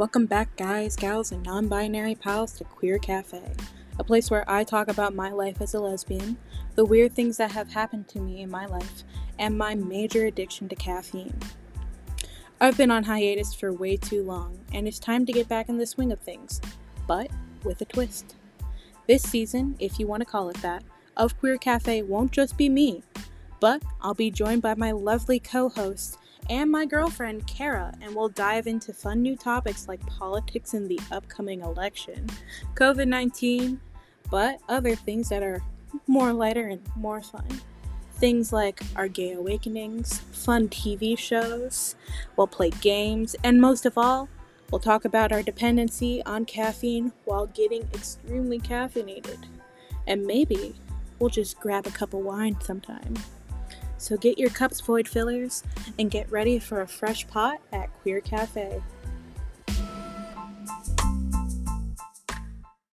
Welcome back, guys, gals, and non binary pals, to Queer Cafe, a place where I talk about my life as a lesbian, the weird things that have happened to me in my life, and my major addiction to caffeine. I've been on hiatus for way too long, and it's time to get back in the swing of things, but with a twist. This season, if you want to call it that, of Queer Cafe won't just be me, but I'll be joined by my lovely co host and my girlfriend, Kara, and we'll dive into fun new topics like politics in the upcoming election, COVID 19, but other things that are more lighter and more fun. Things like our gay awakenings, fun TV shows, we'll play games, and most of all, we'll talk about our dependency on caffeine while getting extremely caffeinated. And maybe we'll just grab a cup of wine sometime. So get your cups void fillers and get ready for a fresh pot at Queer Cafe.